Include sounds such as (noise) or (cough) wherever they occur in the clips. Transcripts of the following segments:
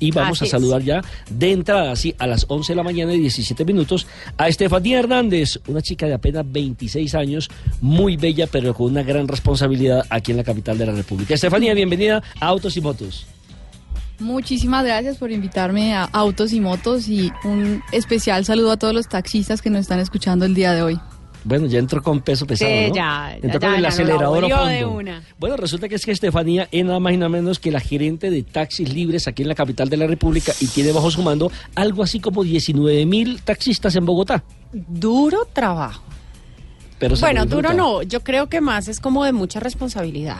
Y vamos Así a saludar ya de entrada, así a las 11 de la mañana y 17 minutos, a Estefanía Hernández, una chica de apenas 26 años, muy bella, pero con una gran responsabilidad aquí en la capital de la República. Estefanía, bienvenida a Autos y Motos. Muchísimas gracias por invitarme a Autos y Motos y un especial saludo a todos los taxistas que nos están escuchando el día de hoy. Bueno, ya entró con peso pesado, Sí, ¿no? ya, Entró ya, con el ya, no la acelerador a volvió fondo. de una. Bueno, resulta que es que Estefanía es nada más y nada menos que la gerente de taxis libres aquí en la capital de la República y tiene bajo su mando algo así como 19 mil taxistas en Bogotá. Duro trabajo. Pero Bueno, duro no, yo creo que más es como de mucha responsabilidad.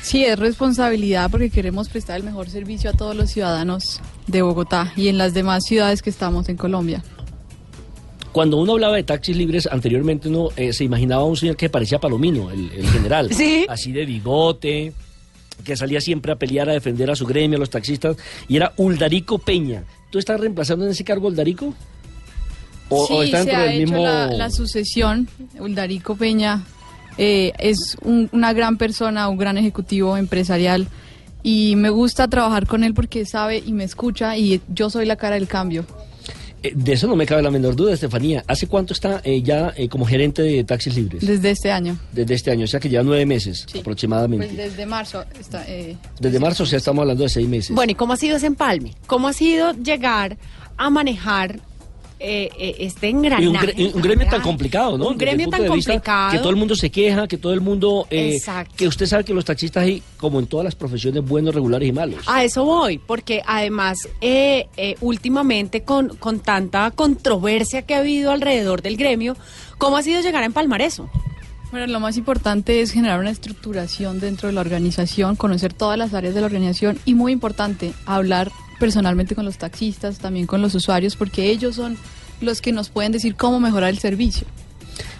Sí, es responsabilidad porque queremos prestar el mejor servicio a todos los ciudadanos de Bogotá y en las demás ciudades que estamos en Colombia. Cuando uno hablaba de taxis libres, anteriormente uno eh, se imaginaba a un señor que parecía Palomino, el, el general. (laughs) Sí. Así de bigote, que salía siempre a pelear, a defender a su gremio, a los taxistas, y era Uldarico Peña. ¿Tú estás reemplazando en ese cargo Uldarico? ¿O, sí, o está se ha del hecho mismo...? la, la sucesión. Uldarico Peña eh, es un- una gran persona, un gran ejecutivo empresarial y me gusta trabajar con él porque sabe y me escucha y yo soy la cara del cambio. Eh, de eso no me cabe la menor duda, Estefanía. ¿Hace cuánto está eh, ya eh, como gerente de taxis libres? Desde este año. Desde este año, o sea que ya nueve meses Sí. aproximadamente. Pues desde marzo. Está, eh, Desde marzo, o sea, estamos hablando de seis meses. Bueno, ¿y cómo ha sido ese empalme? ¿Cómo ha sido llegar a manejar eh, eh, este engranaje? Y un, gre- y un gremio tan complicado, ¿no? Un gremio tan vista complicado. Que todo el mundo se queja, que todo el mundo... eh, Exacto. que usted sabe que los taxistas hay, como en todas las profesiones, buenos, regulares y malos. A eso voy, porque además eh, eh, últimamente con, con tanta controversia que ha habido alrededor del gremio, ¿cómo ha sido llegar a empalmar eso? Bueno, lo más importante es generar una estructuración dentro de la organización, conocer todas las áreas de la organización y muy importante, hablar personalmente con los taxistas, también con los usuarios, porque ellos son los que nos pueden decir cómo mejorar el servicio.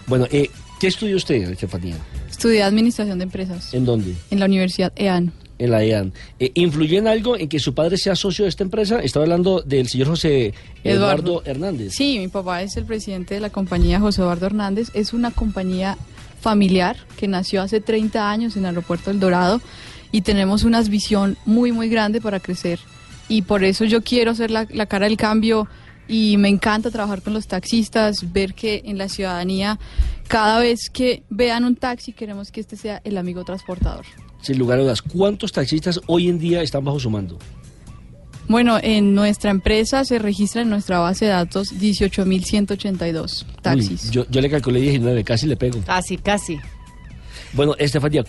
Bueno, eh, ¿qué estudió usted, Estefanía? Estudié Administración de Empresas ¿En dónde? en la Universidad EAN. En la EAN. Eh, ¿Influyó en algo en que su padre sea socio de esta empresa? Estaba hablando del señor José Eduardo, Eduardo. Hernández. Sí, mi papá es el presidente de la compañía José Eduardo Hernández. Es una compañía familiar que nació hace 30 años en el aeropuerto El Dorado y tenemos una visión muy, muy grande para crecer. Y por eso yo quiero ser la, la cara del cambio y me encanta trabajar con los taxistas, ver que en la ciudadanía cada vez que vean un taxi queremos que este sea el amigo transportador. Sin lugar a dudas, ¿cuántos taxistas hoy en día están bajo su mando? Bueno, en nuestra empresa se registra en nuestra base de datos 18.182 taxis. Uy, yo, yo le calculé 19, casi le pego. Casi, casi. Bueno, Estefanía,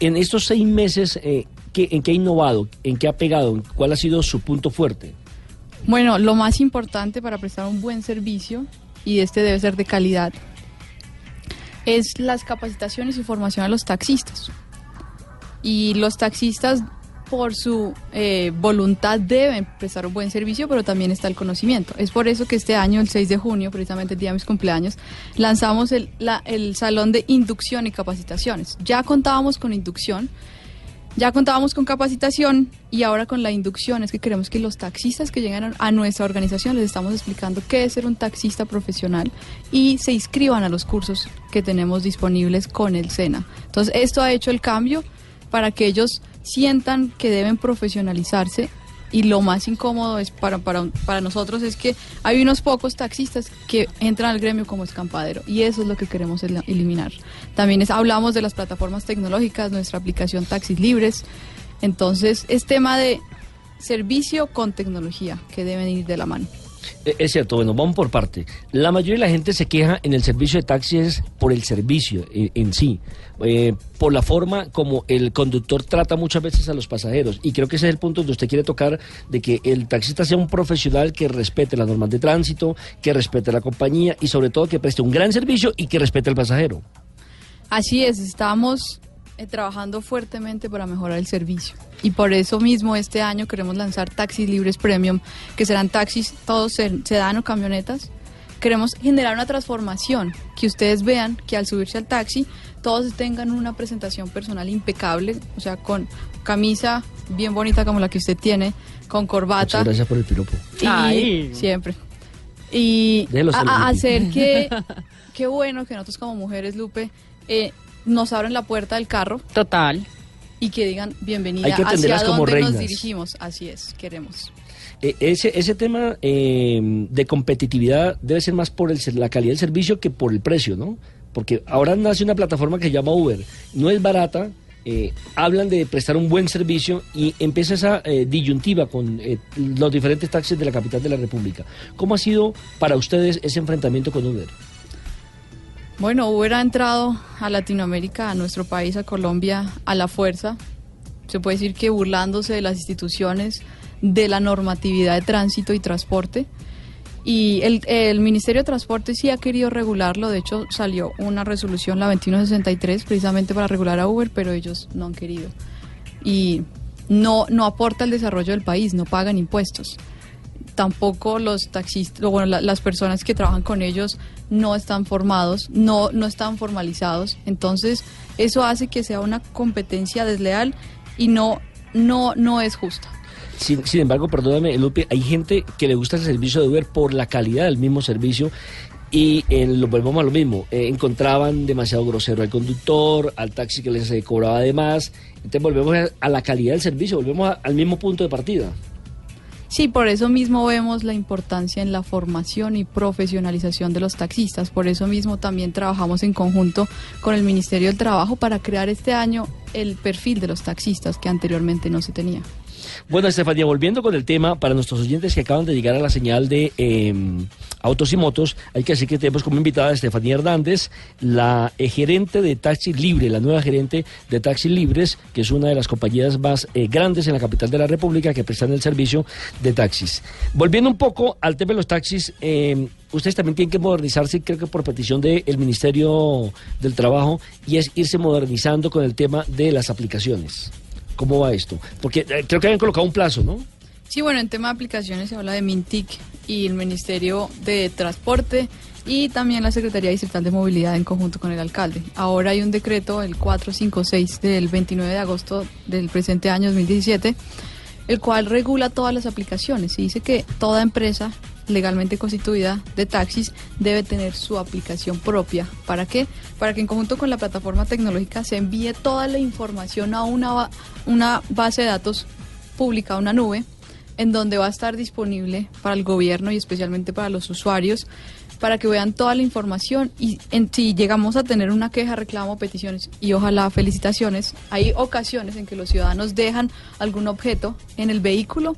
en estos seis meses, eh, ¿qué- ¿en qué ha innovado? ¿En qué ha pegado? ¿Cuál ha sido su punto fuerte? Bueno, lo más importante para prestar un buen servicio, y este debe ser de calidad, es las capacitaciones y formación a los taxistas. Y los taxistas, por su eh, voluntad, deben prestar un buen servicio, pero también está el conocimiento. Es por eso que este año, el 6 de junio, precisamente el día de mis cumpleaños, lanzamos el, el Salón de Inducción y Capacitaciones. Ya contábamos con inducción, ya contábamos con capacitación y ahora con la inducción es que queremos que los taxistas que llegan a- nuestra organización les estamos explicando qué es ser un taxista profesional y se inscriban a los cursos que tenemos disponibles con el SENA. Entonces, esto ha hecho el cambio para que ellos sientan que deben profesionalizarse y lo más incómodo es para, para, para nosotros es que hay unos pocos taxistas que entran al gremio como escampadero y eso es lo que queremos el- eliminar. También es- hablamos de las plataformas tecnológicas, nuestra aplicación Taxis Libres. Entonces es tema de servicio con tecnología que deben ir de la mano. Eh, Es cierto, bueno, vamos por parte. La mayoría de la gente se queja en el servicio de taxis por el servicio en sí, eh, por la forma como el conductor trata muchas veces a los pasajeros. Y creo que ese es el punto donde usted quiere tocar, de que el taxista sea un profesional que respete las normas de tránsito, que respete la compañía y sobre todo que preste un gran servicio y que respete al pasajero. Así es, estamos eh, trabajando fuertemente para mejorar el servicio. Y por eso mismo este año queremos lanzar taxis libres premium, que serán taxis todos se- sedán o camionetas. Queremos generar una transformación, que ustedes vean que al subirse al taxi todos tengan una presentación personal impecable, o sea, con camisa bien bonita como la que usted tiene, con corbata. Muchas gracias por el piropo. Y Ay. siempre. Y a- a- hacer que, (laughs) qué bueno que nosotros como mujeres, Lupe, eh, nos abren la puerta del carro Total. y que digan bienvenida Hay que hacia como dónde nos dirigimos. Así es, queremos. Eh, ese, ese tema eh, de competitividad debe ser más por el la calidad del servicio que por el precio, ¿no? Porque ahora nace una plataforma que se llama Uber. No es barata, eh, hablan de prestar un buen servicio y empieza esa eh, disyuntiva con eh, los diferentes taxis de la capital de la República. ¿Cómo ha sido para ustedes ese enfrentamiento con Uber? Bueno, Uber ha entrado a Latinoamérica, a nuestro país, a Colombia, a la fuerza. Se puede decir que burlándose de las instituciones, de la normatividad de tránsito y transporte. Y el, el Ministerio de Transporte sí ha querido regularlo. De hecho, salió una resolución, la 2163, precisamente para regular a Uber, pero ellos no han querido. Y no, no aporta al desarrollo del país, no pagan impuestos tampoco los taxistas, bueno, la- las personas que trabajan con ellos no están formados, no, no están formalizados. Entonces, eso hace que sea una competencia desleal y no, no, no es justa. Sin, embargo, perdóname, Lupe, hay gente que le gusta el servicio de Uber por la calidad del mismo servicio y eh, lo volvemos a lo mismo. eh, encontraban demasiado grosero al conductor, al taxi que les cobraba de más. Entonces volvemos a, la calidad del servicio, volvemos al mismo punto de partida. Sí, por eso mismo vemos la importancia en la formación y profesionalización de los taxistas. Por eso mismo también trabajamos en conjunto con el Ministerio del Trabajo para crear este año el perfil de los taxistas que anteriormente no se tenía. Bueno, Estefanía, volviendo con el tema, para nuestros oyentes que acaban de llegar a la señal de eh, Autos y Motos, hay que decir que tenemos como invitada a Estefanía Hernández, la gerente de Taxi Libre, la nueva gerente de Taxi Libres, que es una de las compañías más eh, grandes en la capital de la República que prestan el servicio de taxis. Volviendo un poco al tema de los taxis, eh, ustedes también tienen que modernizarse, creo que por petición del Ministerio del Trabajo, y es irse modernizando con el tema de las aplicaciones. ¿Cómo va esto? Porque eh, creo que habían colocado un plazo, ¿no? Sí, bueno, en tema de aplicaciones se habla de Mintic y el Ministerio de Transporte y también la Secretaría Distrital de Movilidad en conjunto con el alcalde. Ahora hay un decreto, el 456 del 29 de agosto del presente año 2017, el cual regula todas las aplicaciones y dice que toda empresa legalmente constituida de taxis debe tener su aplicación propia. ¿Para qué? Para que en conjunto con la plataforma tecnológica se envíe toda la información a una, una base de datos pública, una nube, en donde va a estar disponible para el gobierno y especialmente para los usuarios, para que vean toda la información y en, si llegamos a tener una queja, reclamo, peticiones y ojalá felicitaciones, hay ocasiones en que los ciudadanos dejan algún objeto en el vehículo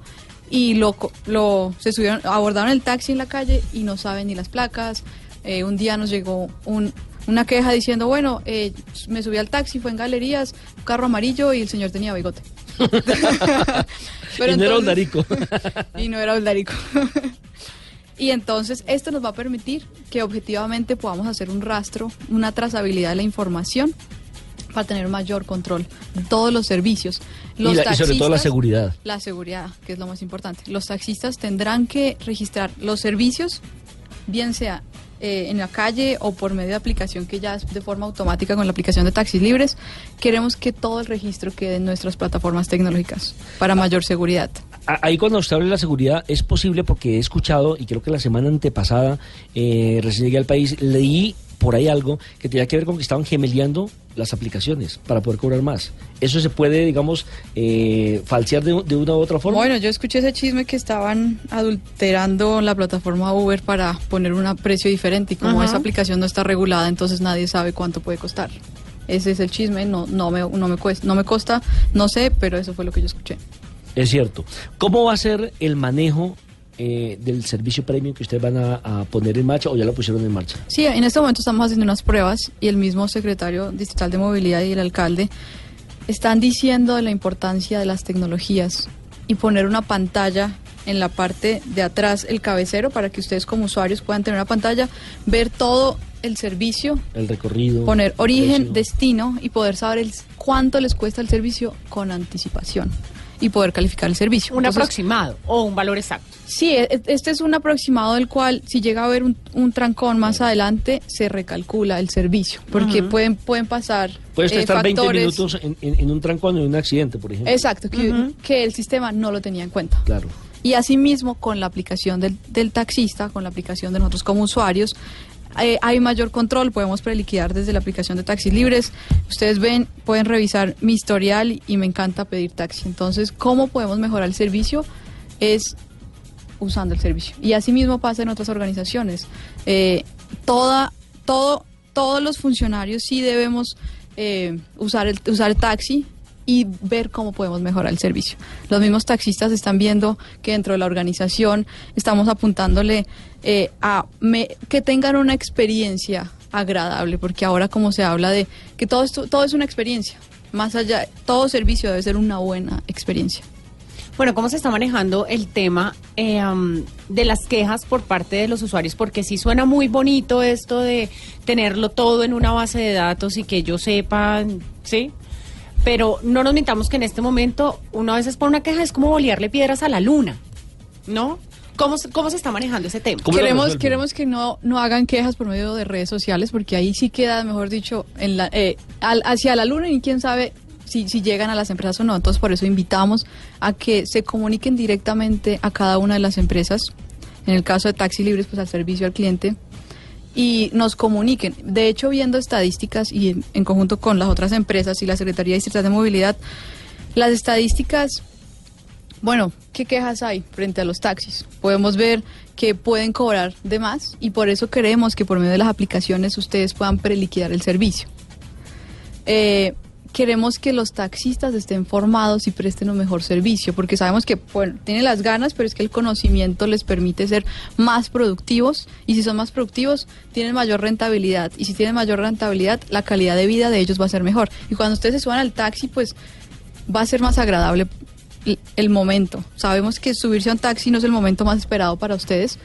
y lo, lo se subieron, abordaron el taxi en la calle y no saben ni las placas. Eh, un día nos llegó un, una queja diciendo, bueno, eh, me subí al taxi, fue en galerías, un carro amarillo y el señor tenía bigote. (laughs) y no era entonces- (laughs) y no era Oldarico. (laughs) y entonces esto nos va a permitir que objetivamente podamos hacer un rastro, una trazabilidad de la información para tener mayor control todos los servicios. Los y, la- y sobre todo la taxistas- seguridad. La seguridad, que es lo más importante. Los taxistas tendrán que registrar los servicios, bien sea eh, en la calle o por medio de aplicación que ya es de forma automática con la aplicación de taxis libres. Queremos que todo el registro quede en nuestras plataformas tecnológicas para mayor seguridad. Ahí cuando usted habla de la seguridad es posible porque he escuchado y creo que la semana antepasada eh, recién llegué al país leí por ahí algo que tenía que ver con que estaban gemeleando las aplicaciones para poder cobrar más. Eso se puede, digamos, eh, falsear de, de una u otra forma. Bueno, yo escuché ese chisme que estaban adulterando la plataforma Uber para poner un precio diferente y como Ajá. esa aplicación no está regulada, entonces nadie sabe cuánto puede costar. Ese es el chisme, no, no, me, no, me cuesta, no me costa, no sé, pero eso fue lo que yo escuché. Es cierto. ¿Cómo va a ser el manejo eh, del servicio premium que ustedes van a, a poner en marcha o ya lo pusieron en marcha? Sí, en este momento estamos haciendo unas pruebas y el mismo secretario distrital de movilidad y el alcalde están diciendo de la importancia de las tecnologías y poner una pantalla en la parte de atrás, el cabecero, para que ustedes como usuarios puedan tener una pantalla, ver todo el servicio, El recorrido. poner origen, precio. destino y poder saber el, cuánto les cuesta el servicio con anticipación y poder calificar el servicio. Un Entonces, aproximado o un valor exacto. Sí, e- e- este es un aproximado del cual si llega a haber un, un trancón más adelante se recalcula el servicio, porque pueden pueden pasar Puede usted eh, estar 20 factores- minutos en, en- en un trancón o en un accidente, por ejemplo. Exacto, que, que el sistema no lo tenía en cuenta. Claro. Y asimismo con la aplicación del, del taxista, con la aplicación de nosotros como usuarios, eh, hay mayor control, podemos preliquidar desde la aplicación de taxis libres. Ustedes ven, pueden revisar mi historial y me encanta pedir taxi. Entonces, ¿cómo podemos mejorar el servicio? Es usando el servicio. Y así mismo pasa en otras organizaciones. Eh, toda, todo, todos los funcionarios sí debemos eh, usar, el, usar el taxi y ver cómo podemos mejorar el servicio. Los mismos taxistas están viendo que dentro de la organización estamos apuntándole eh, a que tengan una experiencia agradable, porque ahora como se habla de que todo esto, todo es una experiencia, más allá, todo servicio debe ser una buena experiencia. Bueno, ¿cómo se está manejando el tema eh, de las quejas por parte de los usuarios? Porque sí suena muy bonito esto de tenerlo todo en una base de datos y que ellos sepan, ¿sí? Pero no nos mintamos que en este momento uno a veces por una queja es como bolearle piedras a la luna, ¿no? ¿Cómo, ¿Cómo se está manejando ese tema? Queremos, queremos que no, no hagan quejas por medio de redes sociales porque ahí sí queda, mejor dicho, en la, eh, hacia la luna y quién sabe si, si llegan a las empresas o no. Entonces, por eso invitamos a que se comuniquen directamente a cada una de las empresas. En el caso de Taxi Libres, pues al servicio al cliente y nos comuniquen. De hecho, viendo estadísticas y en, conjunto con las otras empresas y la Secretaría Distrital de Movilidad, las estadísticas, bueno, ¿qué quejas hay frente a los taxis? Podemos ver que pueden cobrar de más y por eso queremos que por medio de las aplicaciones ustedes puedan preliquidar el servicio. Eh, queremos que los taxistas estén formados y presten un mejor servicio, porque sabemos que bueno, tienen las ganas, pero es que el conocimiento les permite ser más productivos y si son más productivos tienen mayor rentabilidad y si tienen mayor rentabilidad la calidad de vida de ellos va a ser mejor. Y cuando ustedes se suban al taxi, pues va a ser más agradable el momento. Sabemos que subirse a un taxi no es el momento más esperado para ustedes,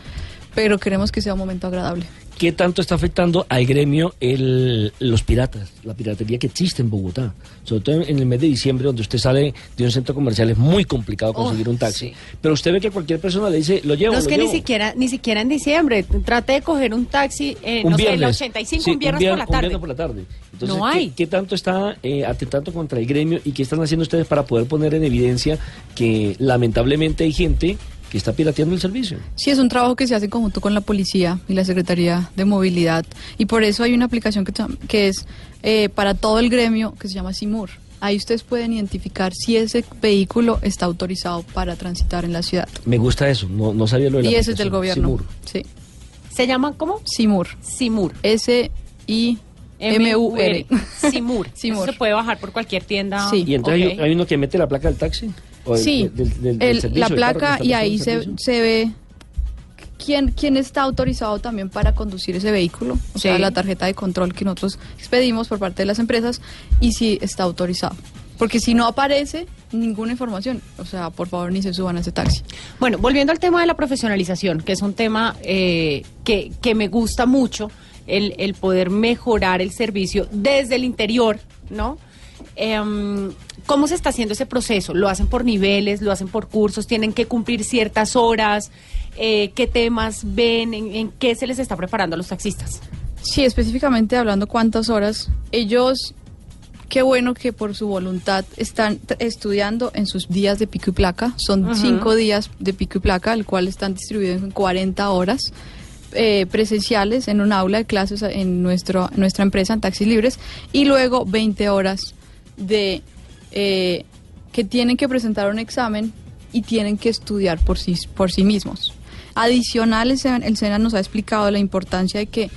pero queremos que sea un momento agradable. ¿Qué tanto está afectando al gremio el, los piratas, la piratería que existe en Bogotá? Sobre todo en el mes de diciembre, donde usted sale de un centro comercial, es muy complicado conseguir un taxi. Pero usted ve que cualquier persona le dice, lo llevo. No es que ni siquiera ni siquiera en diciembre. Trate de coger un taxi, eh, no sé, el 85, un, viernes por la tarde. por la tarde. Entonces, no hay. ¿qué, tanto está eh, atentando contra el gremio y qué están haciendo ustedes para poder poner en evidencia que lamentablemente hay gente que está pirateando el servicio. Sí, es un trabajo que se hace en conjunto con la policía y la Secretaría de Movilidad. Y por eso hay una aplicación que, que es eh, para todo el gremio que se llama Simur. Ahí ustedes pueden identificar si ese vehículo está autorizado para transitar en la ciudad. Me gusta eso, no, no sabía lo de la Y ese es del gobierno. Simur. Sí. ¿Se llama cómo? Simur. Simur. S-I. M-U-R. Simur. (laughs) Simur. se puede bajar por cualquier tienda. Sí. ¿Y entonces hay, uno que mete la placa del taxi? Sí, la placa y ahí se, se ve quién, quién está autorizado también para conducir ese vehículo, o sea, la tarjeta de control que nosotros expedimos por parte de las empresas y si está autorizado. Porque si no aparece ninguna información, o sea, por favor ni se suban a ese taxi. Bueno, volviendo al tema de la profesionalización, que es un tema eh, que, que me gusta mucho, el, el poder mejorar el servicio desde el interior, ¿no? Em, ¿Cómo se está haciendo ese proceso? ¿Lo hacen por niveles? ¿Lo hacen por cursos? ¿Tienen que cumplir ciertas horas? Eh, ¿Qué temas ven? ¿En, qué se les está preparando a los taxistas? Sí, específicamente hablando cuántas horas. Ellos, qué bueno que por su voluntad están estudiando en sus días de pico y placa. Son cinco días de pico y placa, el cual están distribuidos en 40 horas. Eh, presenciales en un aula de clases en nuestro, nuestra empresa en Taxis Libres y luego 20 horas de eh, que tienen que presentar un examen y tienen que estudiar por sí, por sí mismos. Adicional, el SENA nos ha explicado la importancia de que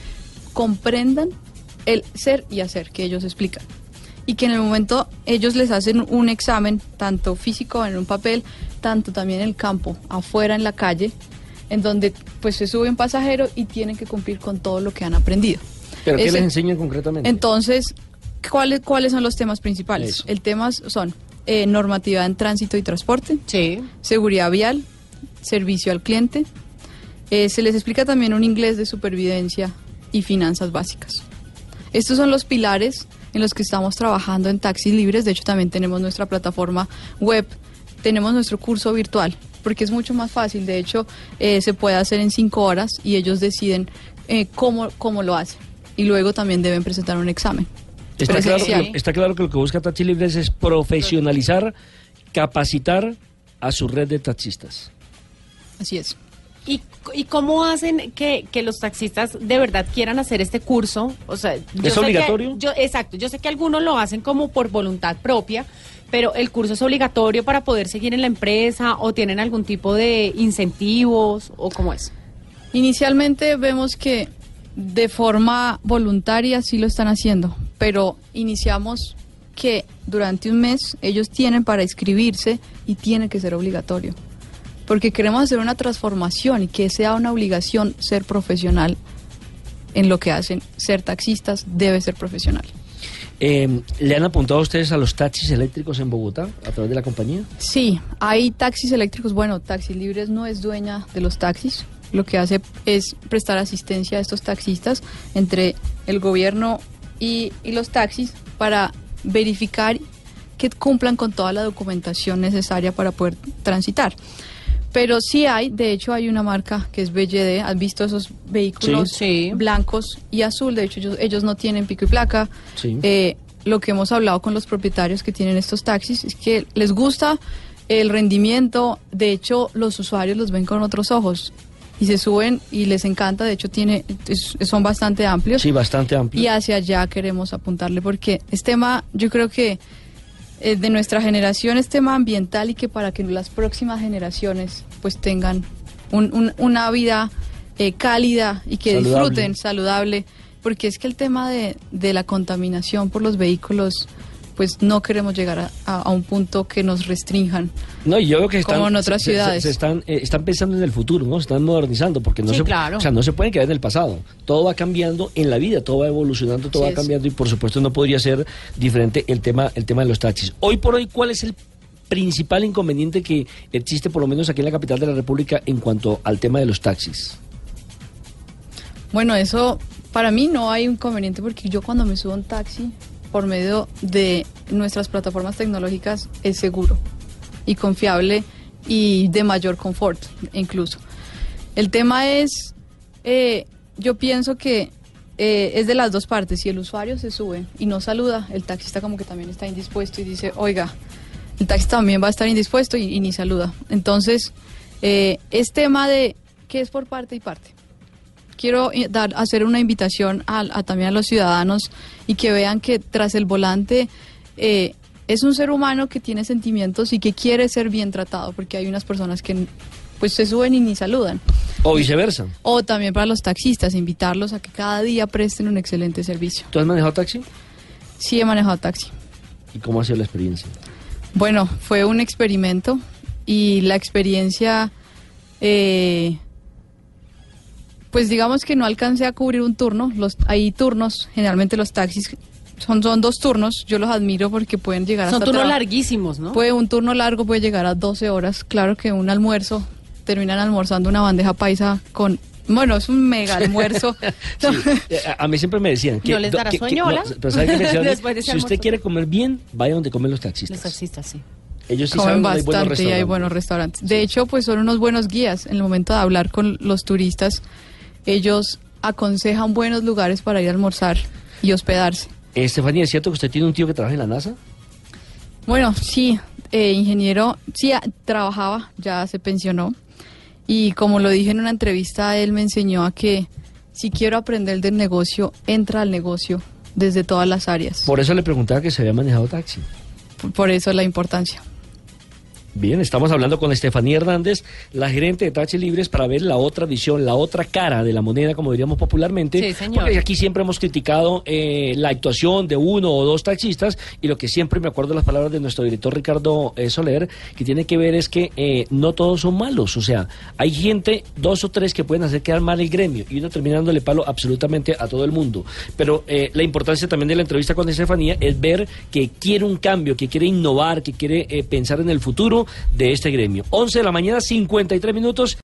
comprendan el ser y hacer que ellos explican. Y que en el momento ellos les hacen un examen, tanto físico en un papel, tanto también en el campo, afuera en la calle, en donde pues se sube un pasajero y tienen que cumplir con todo lo que han aprendido. ¿Pero qué les enseñan concretamente? Entonces, ¿Cuáles, ¿Cuáles son los temas principales? El tema son eh, normativa en tránsito y transporte, seguridad vial, servicio al cliente. Eh, se les explica también un inglés de supervivencia y finanzas básicas. Estos son los pilares en los que estamos trabajando en Taxis Libres. De hecho, también tenemos nuestra plataforma web, tenemos nuestro curso virtual, porque es mucho más fácil. De hecho, eh, se puede hacer en cinco horas y ellos deciden cómo, cómo lo hacen. Y luego también deben presentar un examen. Está claro, que, está claro que lo que busca Taxi Libres es profesionalizar, capacitar a su red de taxistas. Así es. ¿Y, ¿Y cómo hacen que, que los taxistas de verdad quieran hacer este curso? O sea, yo ¿Es sé que- obligatorio? yo, exacto, yo sé que algunos lo hacen como por voluntad propia, pero el curso es obligatorio para poder seguir en la empresa o tienen algún tipo de incentivos o cómo es. Inicialmente vemos que de forma voluntaria sí lo están haciendo, pero iniciamos que durante un mes ellos tienen para inscribirse y tiene que ser obligatorio. Porque queremos hacer una transformación y que sea una obligación ser profesional en lo que hacen. Ser taxistas debe ser profesional. Eh, ¿Le han apuntado a ustedes a los taxis eléctricos en Bogotá a través de la compañía? Sí, hay taxis eléctricos. Bueno, Taxi Libres no es dueña de los taxis. Lo que hace es prestar asistencia a estos taxistas entre el gobierno y, y los taxis para verificar que cumplan con toda la documentación necesaria para poder transitar. Pero sí hay, de hecho hay una marca que es BYD, ¿has visto esos vehículos Sí. Sí. blancos y azul? De hecho ellos, ellos no tienen pico y placa. Sí. Eh, lo que hemos hablado con los propietarios que tienen estos taxis es que les gusta el rendimiento, de hecho los usuarios los ven con otros ojos y se suben y les encanta, de hecho tiene es- son bastante amplios Sí, bastante amplio. y hacia allá queremos apuntarle porque es tema, yo creo que eh, de nuestra generación es tema ambiental y que para que las próximas generaciones pues tengan un- un- una vida eh, cálida y que Saludable. disfruten saludable, porque es que el tema de, de la contaminación por los vehículos pues no queremos llegar a, a- a un punto que nos restrinjan. No, y yo veo que están, Como en otras se- ciudades. se están, eh, están pensando en el futuro, ¿no? Se están modernizando, porque no Sí, se, claro. o sea, no se pueden quedar en el pasado. Todo va cambiando en la vida, todo va evolucionando, todo va es. cambiando y por supuesto no podría ser diferente el tema, el tema de los taxis. Hoy por hoy, ¿cuál es el principal inconveniente que existe, por lo menos aquí en la capital de la República, en cuanto al tema de los taxis? Bueno, eso para mí no hay inconveniente porque yo cuando me subo a un taxi por medio de nuestras plataformas tecnológicas es seguro y confiable y de mayor confort incluso. El tema es, eh, yo pienso que eh, es de las dos partes. Si el usuario se sube y no saluda, el taxista como que también está indispuesto y dice, oiga, el taxista también va a estar indispuesto y, ni saluda. Entonces, eh, es tema de que es por parte y parte quiero dar, hacer una invitación a, a también a los ciudadanos y que vean que tras el volante eh, es un ser humano que tiene sentimientos y que quiere ser bien tratado, porque hay unas personas que pues se suben y ni saludan. O viceversa. O también para los taxistas, invitarlos a que cada día presten un excelente servicio. ¿Tú has manejado taxi? Sí he manejado taxi. ¿Y cómo ha sido la experiencia? Bueno, fue un experimento y la experiencia, eh, pues digamos que no alcancé a cubrir un turno. Los, hay turnos, generalmente los taxis son, son dos turnos. Yo los admiro porque pueden llegar Son hasta turnos larguísimos, ¿no? Puede, un turno largo puede llegar a 12 horas. Claro que un almuerzo, terminan almorzando una bandeja paisa con... Bueno, es un mega almuerzo. (laughs) Sí, eh, a, mí siempre me decían que... ¿No les dará sueño, no, hola? pero ¿sabe qué me (laughs) decían? Después de ese si usted quiere comer bien, vaya donde comen los taxistas. Los taxistas, sí. Ellos sí comen saben hay bastante y hay buenos restaurantes. De hecho, pues son unos buenos guías. En el momento de hablar con los turistas, ellos aconsejan buenos lugares para ir a almorzar y hospedarse. Eh, Estefanía, ¿es cierto que usted tiene un tío que trabaja en la NASA? Bueno, sí, eh, ingeniero, sí, a- trabajaba, ya se pensionó. Y como lo dije en una entrevista, él me enseñó a que si quiero aprender del negocio, entra al negocio desde todas las áreas. Por eso le preguntaba que se había manejado taxi. Por, por eso la importancia. Bien, estamos hablando con Estefanía Hernández, la gerente de Taxi Libres, para ver la otra visión, la otra cara de la moneda, como diríamos popularmente. Sí, señor. Porque aquí siempre hemos criticado eh, la actuación de uno o dos taxistas y lo que siempre me acuerdo las palabras de nuestro director Ricardo eh, Soler, que tiene que ver es que eh, no todos son malos. O sea, hay gente, dos o tres, que pueden hacer quedar mal el gremio y uno termina dándole palo absolutamente a todo el mundo. Pero eh, la importancia también de la entrevista con Estefanía es ver que quiere un cambio, que quiere innovar, que quiere eh, pensar en el futuro de este gremio. 11 de la mañana, 53 minutos.